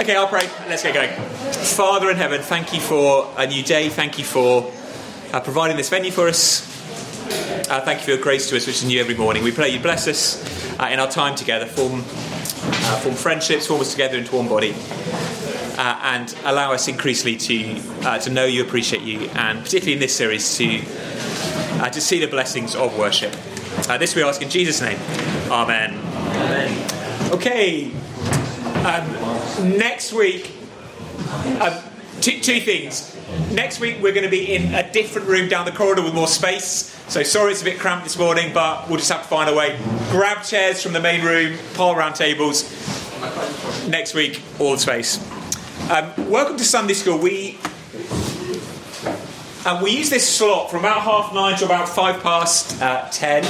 Okay, I'll pray. Let's get going. Father in heaven, thank you for a new day. Thank you for uh, providing this venue for us. Uh, thank you for your grace to us, which is new every morning. We pray you bless us uh, in our time together, form, uh, form friendships, form us together into one body, uh, and allow us increasingly to uh, to know you, appreciate you, and particularly in this series to to see the blessings of worship. this we ask in Jesus' name. Amen. Amen. Okay. Um, next week, um, two, two things. Next week, we're going to be in a different room down the corridor with more space. So, sorry it's a bit cramped this morning, but we'll just have to find a way. Grab chairs from the main room, pile around tables. Next week, all the space. Um, welcome to Sunday School. We and we use this slot from about half nine to about five past uh, ten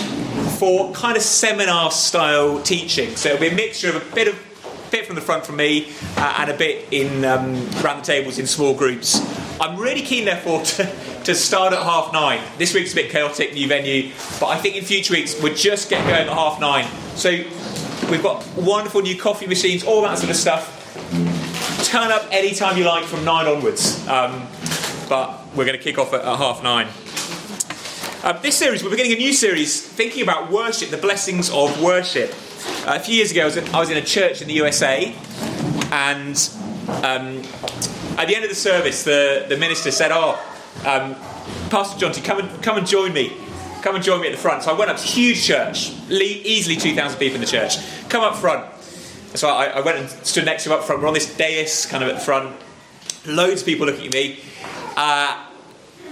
for kind of seminar style teaching. So it'll be a mixture of a bit of bit from the front from me uh, and a bit in um, around the tables in small groups. I'm really keen, therefore, to, to start at half nine. This week's a bit chaotic, new venue, but I think in future weeks we'll just get going at half nine. So we've got wonderful new coffee machines, all that sort of stuff. Turn up anytime you like from nine onwards. Um, but we're going to kick off at, at half nine. Um, this series, we're beginning a new series thinking about worship, the blessings of worship. A few years ago, I was, in, I was, in, a church in the USA, and um, at the end of the service, the, the minister said, Oh, um, Pastor Jonty, come and, come and join me. Come and join me at the front. So I went up to huge church, easily 2,000 people in the church. Come up front. So I, I went and stood next to him up front. We're on this dais, kind of at the front. Loads of people looking at me. Uh,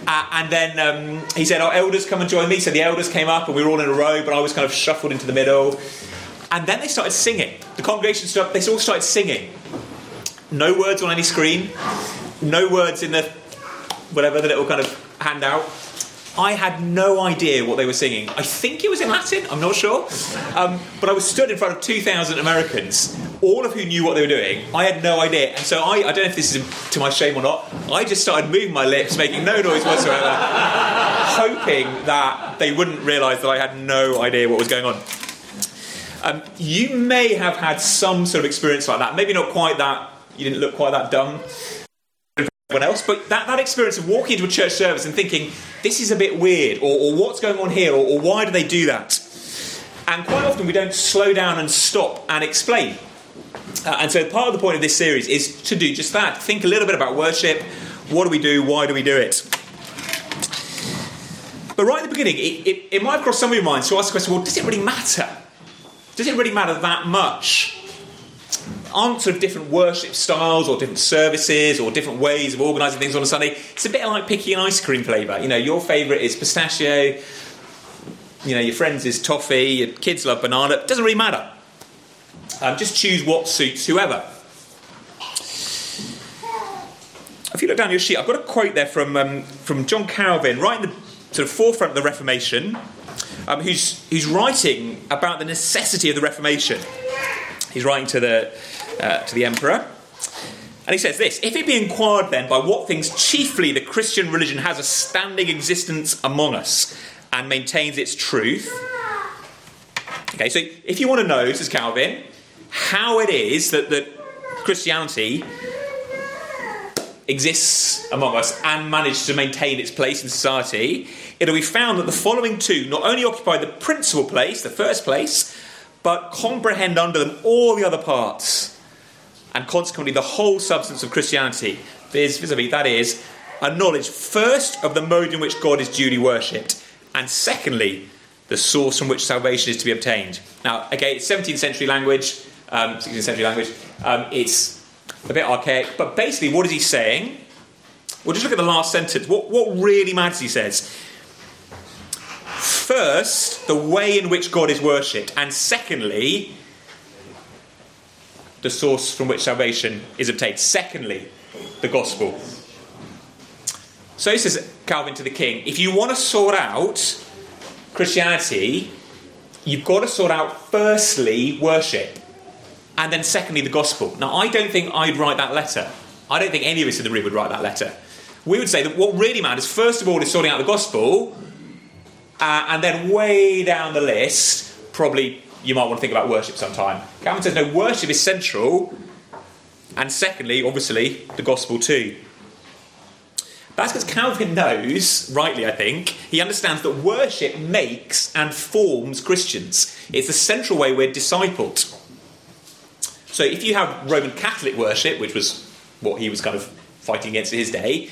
uh, and then um, he said, "Oh, elders, come and join me." So the elders came up, and we were all in a row, but I was kind of shuffled into the middle. And then they started singing. The congregation started, they all started singing. No words on any screen, no words in the whatever, the little kind of handout. I had no idea what they were singing. I think it was in Latin, I'm not sure. Um, but I was stood in front of 2,000 Americans, all of who knew what they were doing. I had no idea. And so I, I don't know if this is to my shame or not, I just started moving my lips, making no noise whatsoever, hoping that they wouldn't realise that I had no idea what was going on. Um, you may have had some sort of experience like that. Maybe not quite that, you didn't look quite that dumb everyone else, but that, that experience of walking into a church service and thinking, this is a bit weird, or, or what's going on here, or, or why do they do that? And quite often we don't slow down and stop and explain. Uh, and so part of the point of this series is to do just that. Think a little bit about worship. What do we do? Why do we do it? But right at the beginning, it, it, it might have crossed some of your minds to ask the question well, does it really matter? Does it really matter that much? aren't sort of different worship styles or different services or different ways of organising things on a Sunday. It's a bit like picking an ice cream flavour. You know, your favourite is pistachio, you know, your friends is toffee, your kids love banana. It doesn't really matter. Um, just choose what suits whoever. If you look down your sheet, I've got a quote there from, um, from John Calvin, right in the sort of forefront of the Reformation, um, who's, who's writing about the necessity of the Reformation. He's writing to the, uh, to the emperor. And he says this If it be inquired then by what things chiefly the Christian religion has a standing existence among us and maintains its truth. Okay, so if you want to know, says Calvin, how it is that, that Christianity exists among us and manages to maintain its place in society, it'll be found that the following two not only occupy the principal place, the first place, but comprehend under them all the other parts, and consequently the whole substance of Christianity. Vis vis that is, a knowledge first of the mode in which God is duly worshipped, and secondly, the source from which salvation is to be obtained. Now, again, it's 17th century language, um, 16th century language. Um, it's a bit archaic, but basically, what is he saying? Well, just look at the last sentence. What, what really matters, he says, First, the way in which God is worshipped, and secondly, the source from which salvation is obtained. Secondly, the gospel. So he says, Calvin to the king, if you want to sort out Christianity, you've got to sort out firstly worship, and then secondly the gospel. Now, I don't think I'd write that letter. I don't think any of us in the room would write that letter. We would say that what really matters, first of all, is sorting out the gospel, uh, and then way down the list, probably you might want to think about worship sometime. Calvin says, no, worship is central, And secondly, obviously, the gospel too. That's because Calvin knows, rightly I think, he understands that worship makes and forms Christians. It's the central way we're discipled. So if you have Roman Catholic worship, which was what he was kind of fighting against in his day,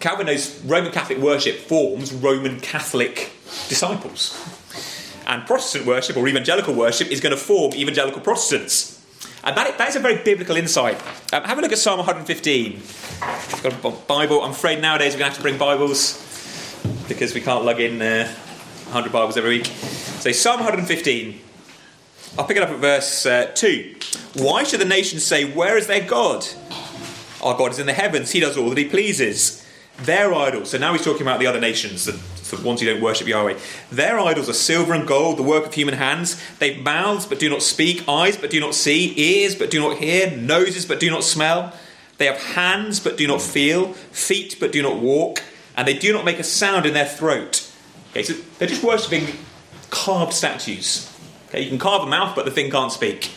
Calvin knows Roman Catholic worship forms Roman Catholic disciples. And Protestant worship or evangelical worship is going to form evangelical Protestants. And that, that is a very biblical insight. Um, have a look at Psalm 115. You've got a Bible. I'm afraid nowadays we're going to have to bring Bibles because we can't lug in uh, 100 Bibles every week. So, Psalm 115. I'll pick it up at verse uh, 2. Why should the nations say, Where is their God? Our God is in the heavens, He does all that He pleases. Their idols, so now he's talking about the other nations, the, the ones who don't worship Yahweh. Their idols are silver and gold, the work of human hands. They've mouths but do not speak, eyes but do not see, ears but do not hear, noses but do not smell. They have hands but do not feel, feet but do not walk, and they do not make a sound in their throat. Okay, so they're just worshipping carved statues. Okay, you can carve a mouth, but the thing can't speak.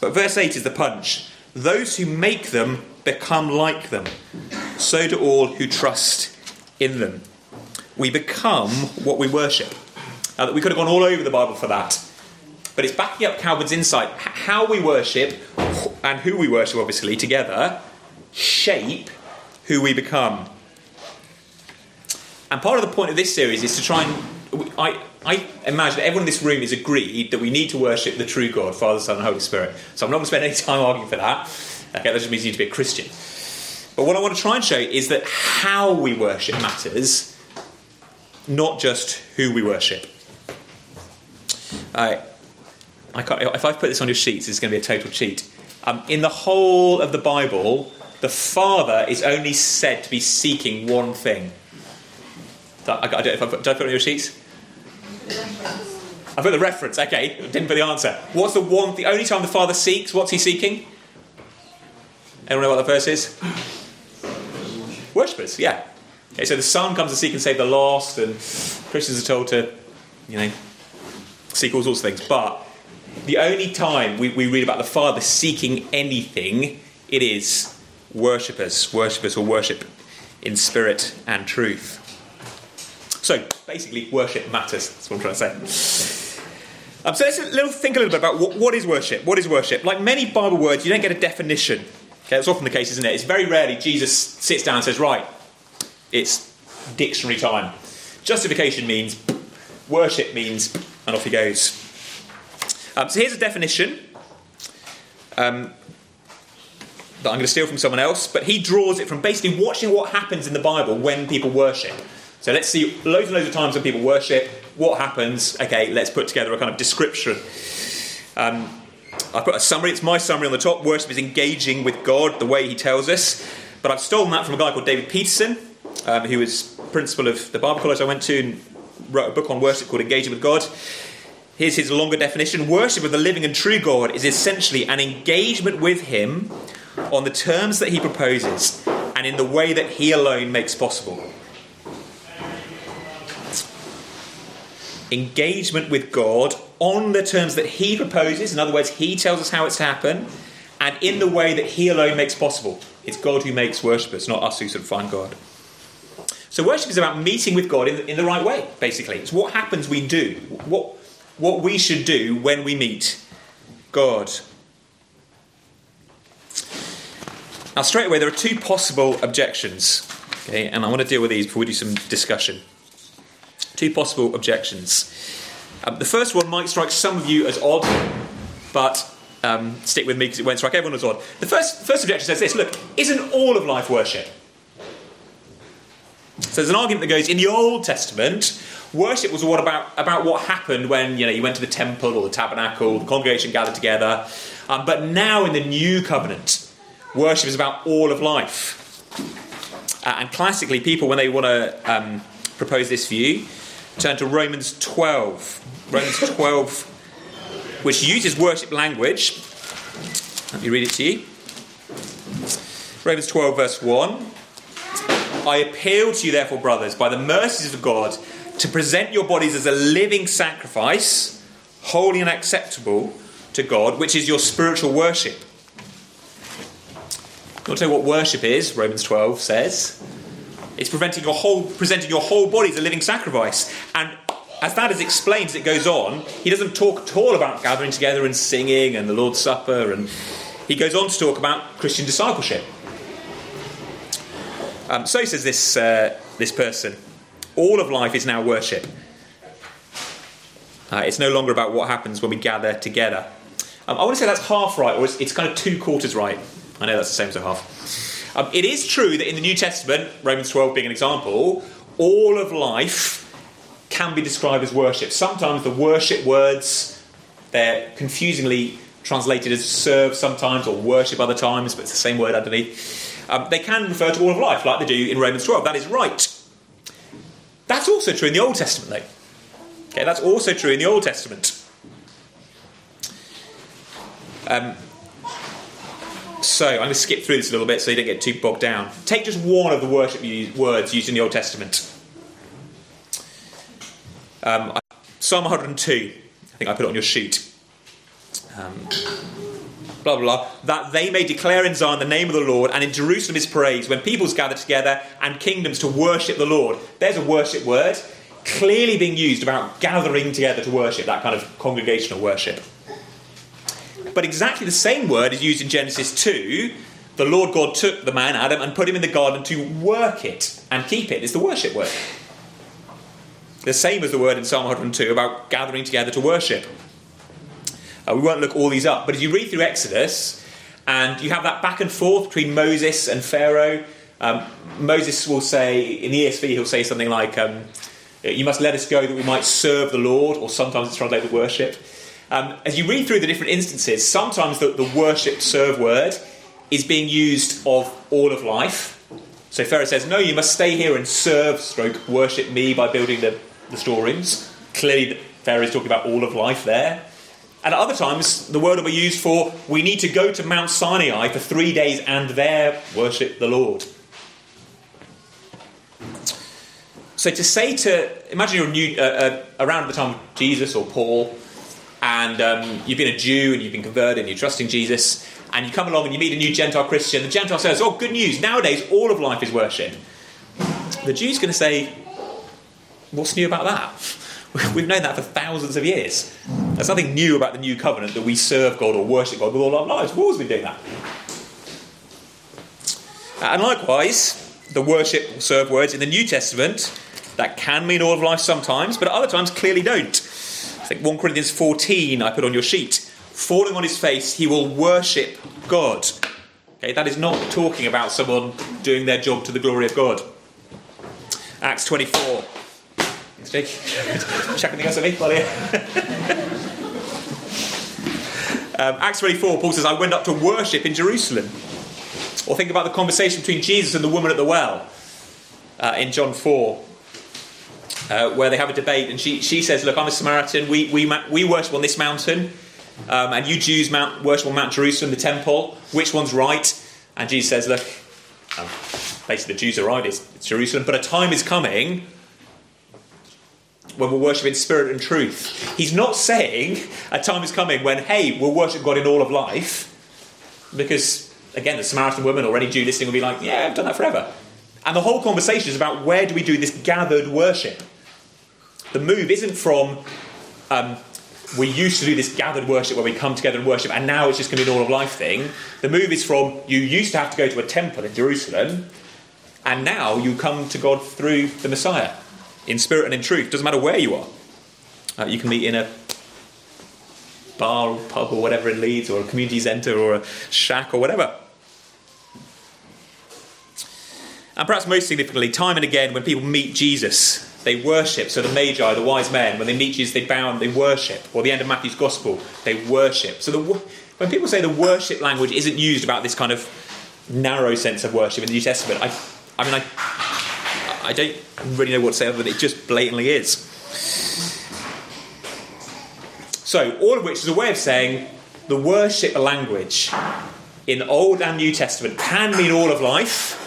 But verse 8 is the punch. Those who make them become like them. So do all who trust in them. We become what we worship. Now, we could have gone all over the Bible for that. But it's backing up Calvin's insight. How we worship and who we worship, obviously, together shape who we become. And part of the point of this series is to try and. I, I imagine everyone in this room is agreed that we need to worship the true God, Father, Son, and Holy Spirit. So I'm not going to spend any time arguing for that. Okay, that just means you need to be a Christian. But what I want to try and show is that how we worship matters, not just who we worship. I if I put this on your sheets, it's going to be a total cheat. Um, in the whole of the Bible, the Father is only said to be seeking one thing. I, I if I put, did I put on your sheets? I put the reference. Okay, didn't put the answer. What's the one? The only time the Father seeks, what's he seeking? Anyone know what the verse is? Worshippers. Yeah. Okay, so the Son comes to seek and save the lost, and Christians are told to, you know, seek all sorts of things. But the only time we, we read about the Father seeking anything, it is worshippers, worshippers or worship in spirit and truth. So basically, worship matters. That's what I'm trying to say. Um, so let's little, think a little bit about what, what is worship. What is worship? Like many Bible words, you don't get a definition. Okay, that's often the case, isn't it? It's very rarely Jesus sits down and says, "Right, it's dictionary time." Justification means, worship means, and off he goes. Um, so here's a definition um, that I'm going to steal from someone else, but he draws it from basically watching what happens in the Bible when people worship. So let's see loads and loads of times when people worship, what happens. Okay, let's put together a kind of description. Um, I put a summary, it's my summary on the top. Worship is engaging with God the way He tells us. But I've stolen that from a guy called David Peterson, um, who was principal of the Bible college I went to and wrote a book on worship called Engaging with God. Here's his longer definition Worship of the living and true God is essentially an engagement with Him on the terms that He proposes and in the way that He alone makes possible. Engagement with God on the terms that He proposes. In other words, He tells us how it's to happen, and in the way that He alone makes possible. It's God who makes worshippers, not us who sort of find God. So worship is about meeting with God in the, in the right way, basically. It's what happens we do, what, what we should do when we meet God. Now, straight away, there are two possible objections, okay, and I want to deal with these before we do some discussion. Two possible objections. Um, the first one might strike some of you as odd, but um, stick with me because it won't strike everyone as odd. The first, first objection says this look, isn't all of life worship? So there's an argument that goes in the Old Testament, worship was what about, about what happened when you know you went to the temple or the tabernacle, the congregation gathered together. Um, but now in the New Covenant, worship is about all of life. Uh, and classically, people when they want to um, propose this view, turn to Romans 12. Romans 12, which uses worship language. Let me read it to you. Romans 12, verse 1. I appeal to you, therefore, brothers, by the mercies of God, to present your bodies as a living sacrifice, holy and acceptable to God, which is your spiritual worship. I'll tell you what worship is, Romans 12 says. It's preventing your whole, presenting your whole body as a living sacrifice. And as that is explained as it goes on, he doesn't talk at all about gathering together and singing and the Lord's Supper, and he goes on to talk about Christian discipleship. Um, so says this, uh, this person all of life is now worship. Uh, it's no longer about what happens when we gather together. Um, I want to say that's half right, or it's, it's, kind of two quarters right. I know that's the same as a half. Um, it is true that in the New Testament, Romans 12 being an example, all of life can be described as worship. Sometimes the worship words, they're confusingly translated as serve sometimes or worship other times, but it's the same word underneath. Um, they can refer to all of life like they do in Romans 12. That is right. That's also true in the Old Testament, though. Okay, that's also true in the Old Testament. Um, so I'm going to skip through this a little bit so you don't get too bogged down. Take just one of the worship words used in the Old Testament. Um, Psalm 102. I think I put it on your sheet. Um, blah, blah, blah, that they may declare in Zion the name of the Lord, and in Jerusalem his praise, when peoples gather together and kingdoms to worship the Lord. There's a worship word, clearly being used about gathering together to worship, that kind of congregational worship. But exactly the same word is used in Genesis 2. The Lord God took the man, Adam, and put him in the garden to work it and keep it. It's the worship word. The same as the word in Psalm 102 about gathering together to worship. Uh, we won't look all these up, but as you read through Exodus, and you have that back and forth between Moses and Pharaoh, um, Moses will say, in the ESV, he'll say something like, um, You must let us go that we might serve the Lord, or sometimes it's translated worship. Um, as you read through the different instances, sometimes the, the worship serve word is being used of all of life. So Pharaoh says, No, you must stay here and serve, stroke, worship me by building the, the storerooms. Clearly, Pharaoh is talking about all of life there. And at other times, the word will be used for we need to go to Mount Sinai for three days and there worship the Lord. So to say to imagine you're new, uh, uh, around the time of Jesus or Paul, and um, you've been a Jew and you've been converted and you're trusting Jesus, and you come along and you meet a new Gentile Christian. The Gentile says, "Oh, good news! Nowadays, all of life is worship." The Jew's going to say, "What's new about that?" We've known that for thousands of years. There's nothing new about the new covenant that we serve God or worship God with all our lives. We've always been doing that. And likewise, the worship or serve words in the New Testament that can mean all of life sometimes, but at other times clearly don't. I think 1 Corinthians 14 I put on your sheet. Falling on his face, he will worship God. Okay, that is not talking about someone doing their job to the glory of God. Acts 24. Thanks, Jake. Checking the else at me while um, Acts 24, Paul says, I went up to worship in Jerusalem. Or think about the conversation between Jesus and the woman at the well uh, in John 4, uh, where they have a debate, and she, she says, Look, I'm a Samaritan, we, we, we worship on this mountain, um, and you Jews mount, worship on Mount Jerusalem, the temple. Which one's right? And Jesus says, Look, um, basically the Jews are right, it's, it's Jerusalem, but a time is coming when we'll worship in spirit and truth. He's not saying a time is coming when, hey, we'll worship God in all of life, because, again, the Samaritan woman or any Jew listening will be like, yeah, I've done that forever. And the whole conversation is about where do we do this gathered worship. The move isn't from um, we used to do this gathered worship where we come together and worship, and now it's just going to be an all of life thing. The move is from you used to have to go to a temple in Jerusalem, and now you come to God through the Messiah in spirit and in truth. Doesn't matter where you are. Uh, you can meet in a bar or pub or whatever in Leeds, or a community centre, or a shack, or whatever. And perhaps most significantly, time and again, when people meet Jesus, they worship. So the Magi, the wise men, when they meet Jesus, they bow and they worship. Or the end of Matthew's Gospel, they worship. So the, when people say the worship language isn't used about this kind of narrow sense of worship in the New Testament, I, I mean, I, I don't really know what to say other than it just blatantly is. So, all of which is a way of saying the worship language in Old and New Testament can mean all of life,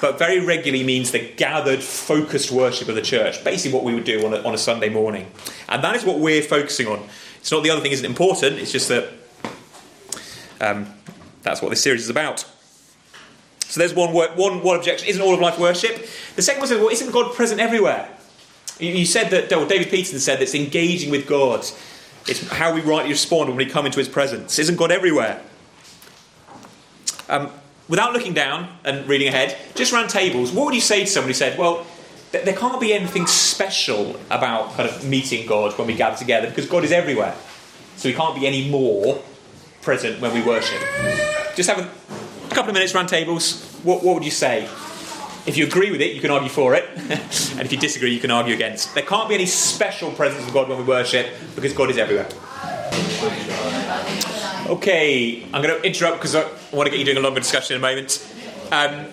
but very regularly means the gathered, focused worship of the church. Basically, what we would do on a, on a Sunday morning. And that is what we're focusing on. It's not the other thing isn't important, it's just that um, that's what this series is about. So there's one, one, one objection. Isn't all of life worship? The second one says, well, isn't God present everywhere? You, you said that, well, David Peterson said that it's engaging with God. It's how we rightly respond when we come into his presence. Isn't God everywhere? Um, without looking down and reading ahead, just round tables, what would you say to someone who said, well, th- there can't be anything special about kind of meeting God when we gather together because God is everywhere. So he can't be any more present when we worship. Just have a couple of minutes round tables. What, what would you say? If you agree with it, you can argue for it. and if you disagree, you can argue against. There can't be any special presence of God when we worship because God is everywhere. Okay, I'm going to interrupt because I want to get you doing a longer discussion in a moment. Um,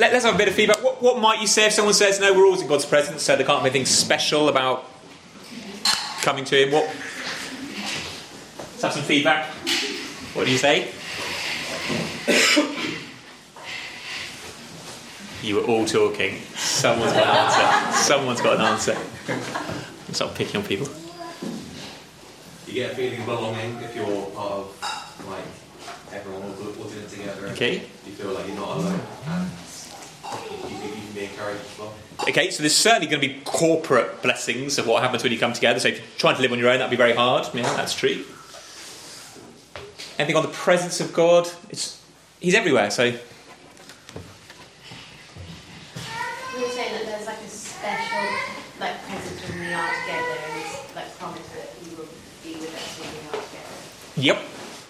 let, us have a bit of feedback. What, what, might you say if someone says, no, we're always in God's presence, so there can't be anything special about coming to Him? What? Let's have some feedback. What do you say? you were all talking. Someone's got an answer. Someone's got an answer. Stop picking on people you get a feeling of belonging if you're part of like everyone all, in it together. Okay. You feel like you're not alone, and you, you, you can be encouraged as well. Okay, so there's certainly going to be corporate blessings of what happens when you come together. So if you're trying to live on your own, that'd be very hard. Yeah, that's true. Anything on the presence of God? It's He's everywhere. So you were saying that there's like a special like presence when we are together, and it's like promise that He will be with us when we are together. Yep.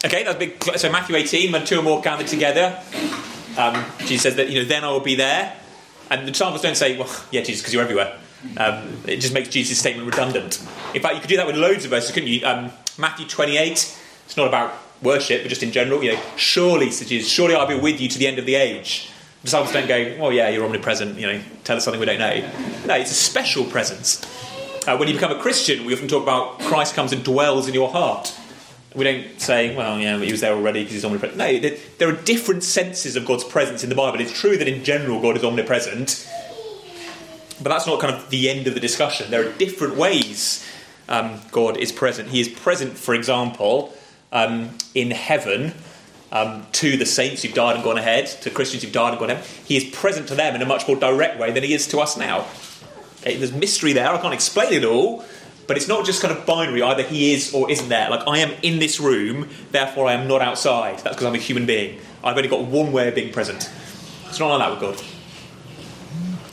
Okay, that's big. So Matthew 18, when two or more gathered together, um, Jesus says that you know then I will be there, and the disciples don't say, "Well, yeah, Jesus, because you're everywhere." Um, it just makes Jesus' statement redundant. In fact, you could do that with loads of verses, couldn't you? Um, Matthew 28. It's not about worship, but just in general. You know, surely, says Jesus, surely I'll be with you to the end of the age. The disciples don't go, "Oh yeah, you're omnipresent." You know, tell us something we don't know. No, it's a special presence. Uh, when you become a Christian, we often talk about Christ comes and dwells in your heart. We don't say, well, yeah, he was there already because he's omnipresent. No, there are different senses of God's presence in the Bible. It's true that in general God is omnipresent, but that's not kind of the end of the discussion. There are different ways um, God is present. He is present, for example, um, in heaven um, to the saints who've died and gone ahead, to Christians who've died and gone ahead. He is present to them in a much more direct way than he is to us now. Okay, there's mystery there. I can't explain it all, but it's not just kind of binary. Either he is or isn't there. Like I am in this room, therefore I am not outside. That's because I'm a human being. I've only got one way of being present. It's not like that with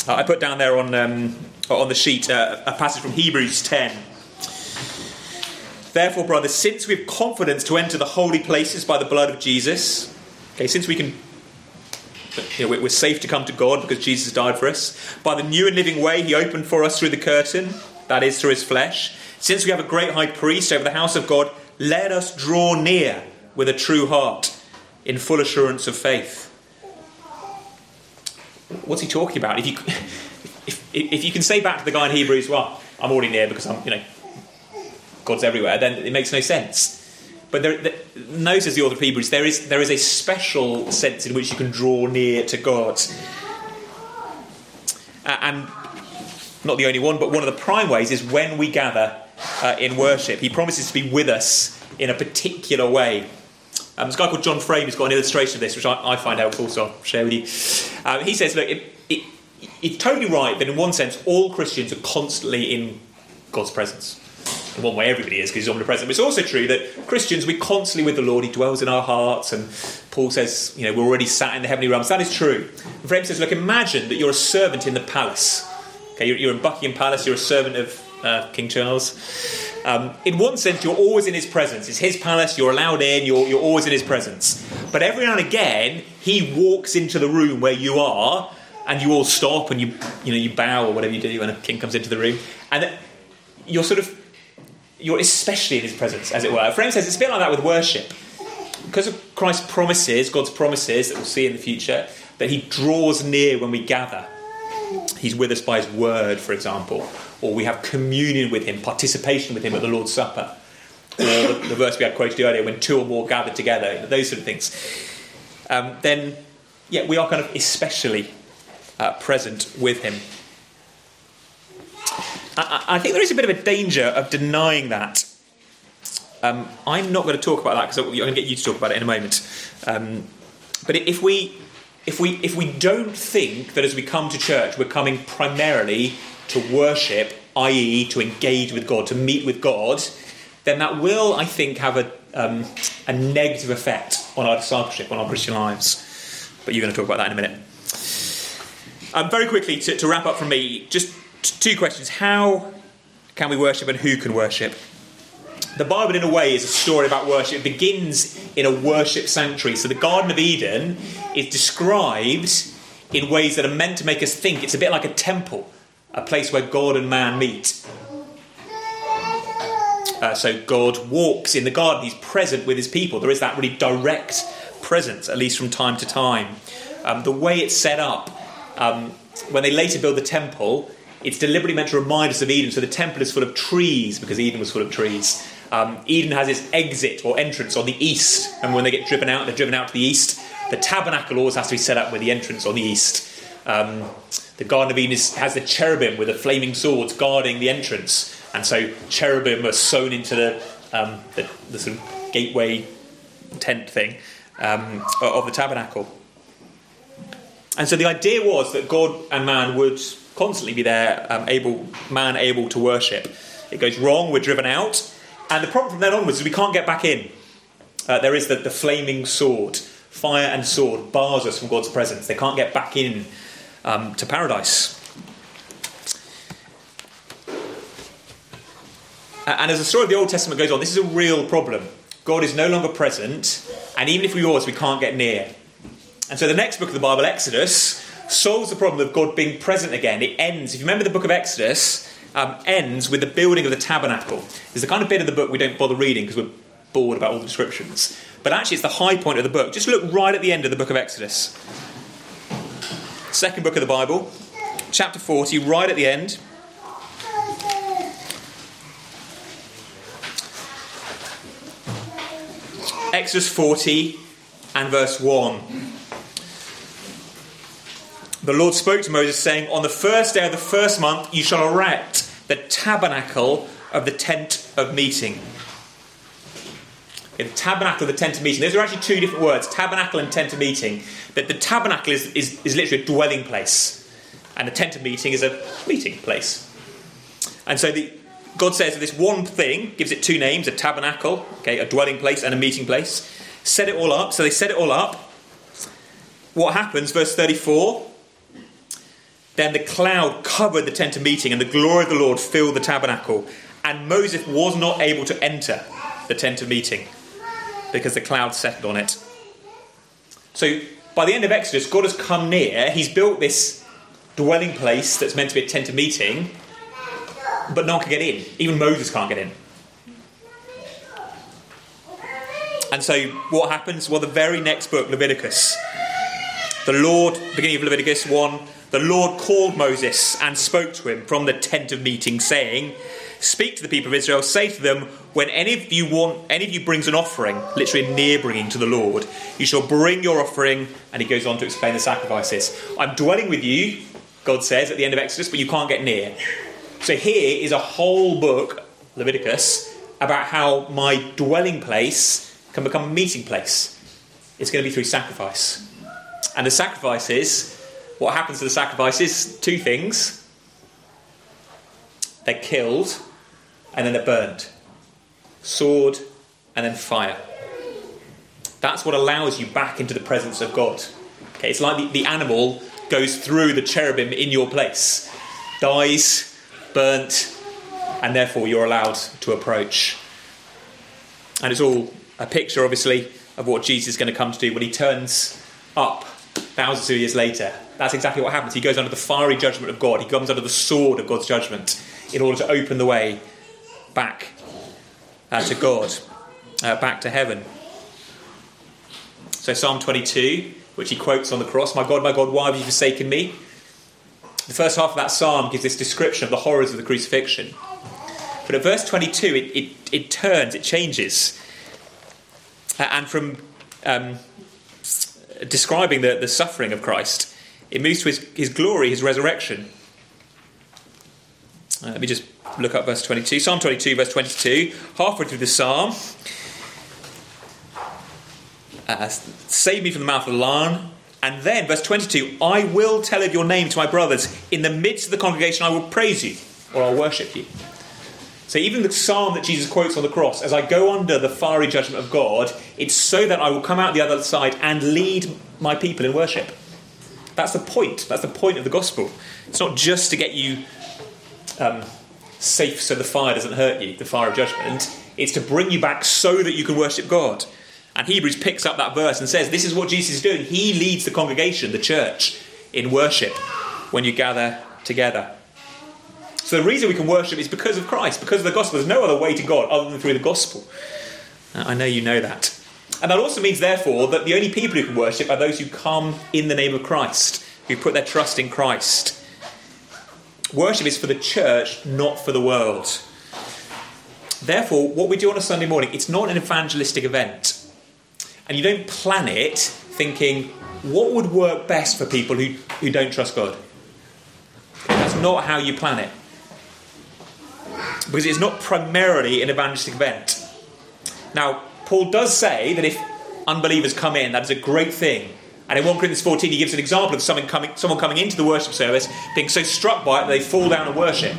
God. Uh, I put down there on um, on the sheet uh, a passage from Hebrews 10. Therefore, brothers, since we have confidence to enter the holy places by the blood of Jesus, okay, since we can you know, we're safe to come to God because Jesus died for us. By the new and living way He opened for us through the curtain, that is, through His flesh. Since we have a great high priest over the house of God, let us draw near with a true heart in full assurance of faith. What's he talking about? If you, if, if you can say back to the guy in Hebrews, well, I'm already near because I'm, you know, God's everywhere, then it makes no sense. But there, there, notice the author of Hebrews, there is, there is a special sense in which you can draw near to God. Uh, and not the only one, but one of the prime ways is when we gather uh, in worship. He promises to be with us in a particular way. Um, a guy called John Frame who's got an illustration of this, which I, I find helpful, so I'll share with you. Um, he says, look, it, it, it's totally right that in one sense all Christians are constantly in God's presence in one way everybody is because he's omnipresent. But it's also true that Christians, we're constantly with the Lord. He dwells in our hearts. And Paul says, you know, we're already sat in the heavenly realms. That is true. And Frame says, look, imagine that you're a servant in the palace. Okay, you're, you're in Buckingham Palace. You're a servant of uh, King Charles. Um, in one sense, you're always in his presence. It's his palace. You're allowed in. You're, you're always in his presence. But every now and again, he walks into the room where you are, and you all stop and you, you know, you bow or whatever you do when a king comes into the room, and you're sort of you're especially in his presence, as it were. Frame says it's a bit like that with worship. Because of Christ's promises, God's promises that we'll see in the future, that he draws near when we gather. He's with us by his word, for example, or we have communion with him, participation with him at the Lord's Supper, or the, the verse we had quoted earlier, when two or more gathered together, those sort of things. Um, then, yeah, we are kind of especially uh, present with him. I, I, think there is a bit of a danger of denying that. Um, I'm not going to talk about that because I'm going to get you to talk about it in a moment. Um, But if we, if, we, if we don't think that as we come to church we're coming primarily to worship, i.e., to engage with God, to meet with God, then that will, I think, have a, um, a negative effect on our discipleship, on our Christian lives. But you're going to talk about that in a minute. Um, very quickly, to, to wrap up from me, just two questions. How can we worship and who can worship? The Bible, in a way, is a story about worship. It begins in a worship sanctuary. So the Garden of Eden is described in ways that are meant to make us think it's a bit like a temple, a place where God and man meet. Uh, so God walks in the garden, he's present with his people. There is that really direct presence, at least from time to time. Um, the way it's set up, um, when they later build the temple, it's deliberately meant to remind us of Eden. So the temple is full of trees because Eden was full of trees. Um, Eden has its exit or entrance on the east, and when they get driven out, they're driven out to the east. The tabernacle always has to be set up with the entrance on the east. Um, the Garden of Eden is, has the cherubim with the flaming swords guarding the entrance, and so cherubim are sewn into the, um, the, the sort of gateway tent thing um, of the tabernacle. And so the idea was that God and man would constantly be there, um, able man able to worship. It goes wrong, we're driven out, and the problem from then onwards is we can't get back in. Uh, there is the, the flaming sword, fire and sword bars us from God's presence. They can't get back in um, to paradise. And as the story of the Old Testament goes on, this is a real problem. God is no longer present, and even if we was, we can't get near. And so the next book of the Bible, Exodus, solves the problem of God being present again. It ends, if you remember the book of Exodus, um, ends with the building of the tabernacle. It's the kind of bit of the book we don't bother reading because we're bored about all the descriptions. But actually, it's the high point of the book. Just look right at the end of the book of Exodus. Second book of the Bible, chapter 40, right at the end. Exodus 40 and verse 1. The Lord spoke to Moses, saying, On the first day of the first month you shall erect the tabernacle of the tent of meeting. In the tabernacle of the tent of meeting. Those are actually two different words, tabernacle and tent of meeting. That the tabernacle is, is, is literally a dwelling place, and the tent of meeting is a meeting place. And so the, God says that this one thing gives it two names a tabernacle, okay, a dwelling place, and a meeting place. Set it all up. So they set it all up. What happens, verse 34? Then the cloud covered the tent of meeting, and the glory of the Lord filled the tabernacle. And Moses was not able to enter the tent of meeting because the cloud settled on it. So by the end of Exodus, God has come near. He's built this dwelling place that's meant to be a tent of meeting, but no one can get in. Even Moses can't get in. And so what happens? Well, the very next book, Leviticus, the Lord, beginning of Leviticus 1, the Lord called Moses and spoke to him from the tent of meeting, saying, Speak to the people of Israel, say to them, when any of you want any of you brings an offering, literally near bringing to the Lord, you shall bring your offering, and he goes on to explain the sacrifices. I'm dwelling with you, God says at the end of Exodus, but you can't get near. So here is a whole book, Leviticus, about how my dwelling place can become a meeting place. It's going to be through sacrifice. And the sacrifices what happens to the sacrifices? Two things. They're killed and then they're burned. Sword and then fire. That's what allows you back into the presence of God. Okay, it's like the, the animal goes through the cherubim in your place, dies, burnt, and therefore you're allowed to approach. And it's all a picture, obviously, of what Jesus is going to come to do when he turns up thousands of years later. That's exactly what happens. He goes under the fiery judgment of God, he comes under the sword of God's judgment in order to open the way back uh, to God, uh, back to heaven. So, Psalm 22, which he quotes on the cross My God, my God, why have you forsaken me? The first half of that psalm gives this description of the horrors of the crucifixion. But at verse 22, it, it, it turns, it changes. And from um, describing the, the suffering of Christ, it moves to his, his glory, his resurrection. Uh, let me just look up verse 22. Psalm 22, verse 22. Halfway through the psalm, uh, save me from the mouth of the lion. And then, verse 22, I will tell of your name to my brothers. In the midst of the congregation, I will praise you, or I'll worship you. So, even the psalm that Jesus quotes on the cross, as I go under the fiery judgment of God, it's so that I will come out the other side and lead my people in worship. That's the point. That's the point of the gospel. It's not just to get you um, safe so the fire doesn't hurt you, the fire of judgment. It's to bring you back so that you can worship God. And Hebrews picks up that verse and says, This is what Jesus is doing. He leads the congregation, the church, in worship when you gather together. So the reason we can worship is because of Christ, because of the gospel. There's no other way to God other than through the gospel. Uh, I know you know that. And that also means, therefore, that the only people who can worship are those who come in the name of Christ, who put their trust in Christ. Worship is for the church, not for the world. Therefore, what we do on a Sunday morning, it's not an evangelistic event. And you don't plan it thinking, what would work best for people who, who don't trust God? That's not how you plan it. Because it's not primarily an evangelistic event. Now, Paul does say that if unbelievers come in, that is a great thing. And in 1 Corinthians 14, he gives an example of someone coming, someone coming into the worship service being so struck by it that they fall down and worship.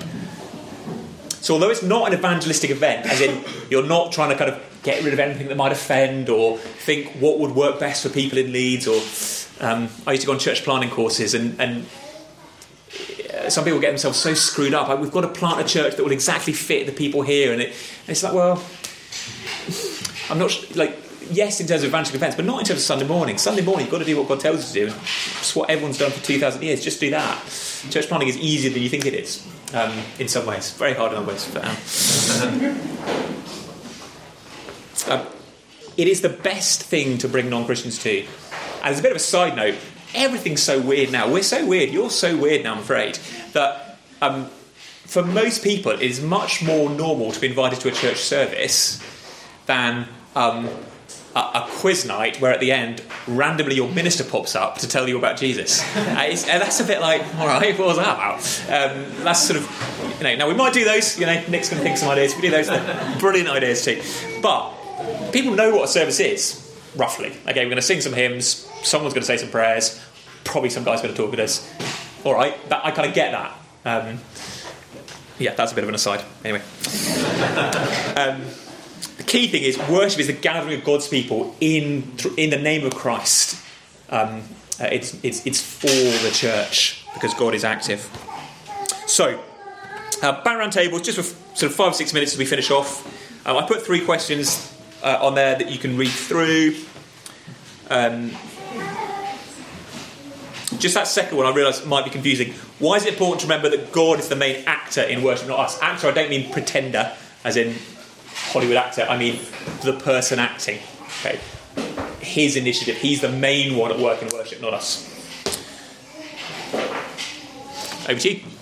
So, although it's not an evangelistic event, as in you're not trying to kind of get rid of anything that might offend or think what would work best for people in Leeds, or um, I used to go on church planning courses, and, and some people get themselves so screwed up. Like, we've got to plant a church that will exactly fit the people here, and, it, and it's like, well, I'm not sh- like yes in terms of evangelistic events, but not in terms of Sunday morning. Sunday morning, you've got to do what God tells you to do. It's what everyone's done for 2,000 years. Just do that. Church planting is easier than you think it is um, in some ways. Very hard in other ways. But, um, um, it is the best thing to bring non Christians to. And as a bit of a side note, everything's so weird now. We're so weird. You're so weird now, I'm afraid, that um, for most people, it is much more normal to be invited to a church service than um, a, a, quiz night where at the end randomly your minister pops up to tell you about Jesus. uh, and that's a bit like, all right, what was that about? Um, that's sort of, you know, now we might do those. You know, Nick's going to think some ideas. We do those, brilliant ideas too. But people know what a service is roughly. Okay, we're going to sing some hymns. Someone's going to say some prayers. Probably some guy's going to talk with us. All right, that, I kind of get that. Um, yeah, that's a bit of an aside. Anyway. Um, the key thing is worship is the gathering of God's people in, in the name of Christ. Um, uh, it's, it's, it's for the church because God is active. So, uh, background tables, just for sort of five or six minutes as we finish off. Um, I put three questions uh, on there that you can read through. Um, just that second one, I realise might be confusing. Why is it important to remember that God is the main actor in worship, not us? Actor, I don't mean pretender, as in Hollywood actor. I mean the person acting. Okay, his initiative. He's the main one at work in worship, not us. Over to you.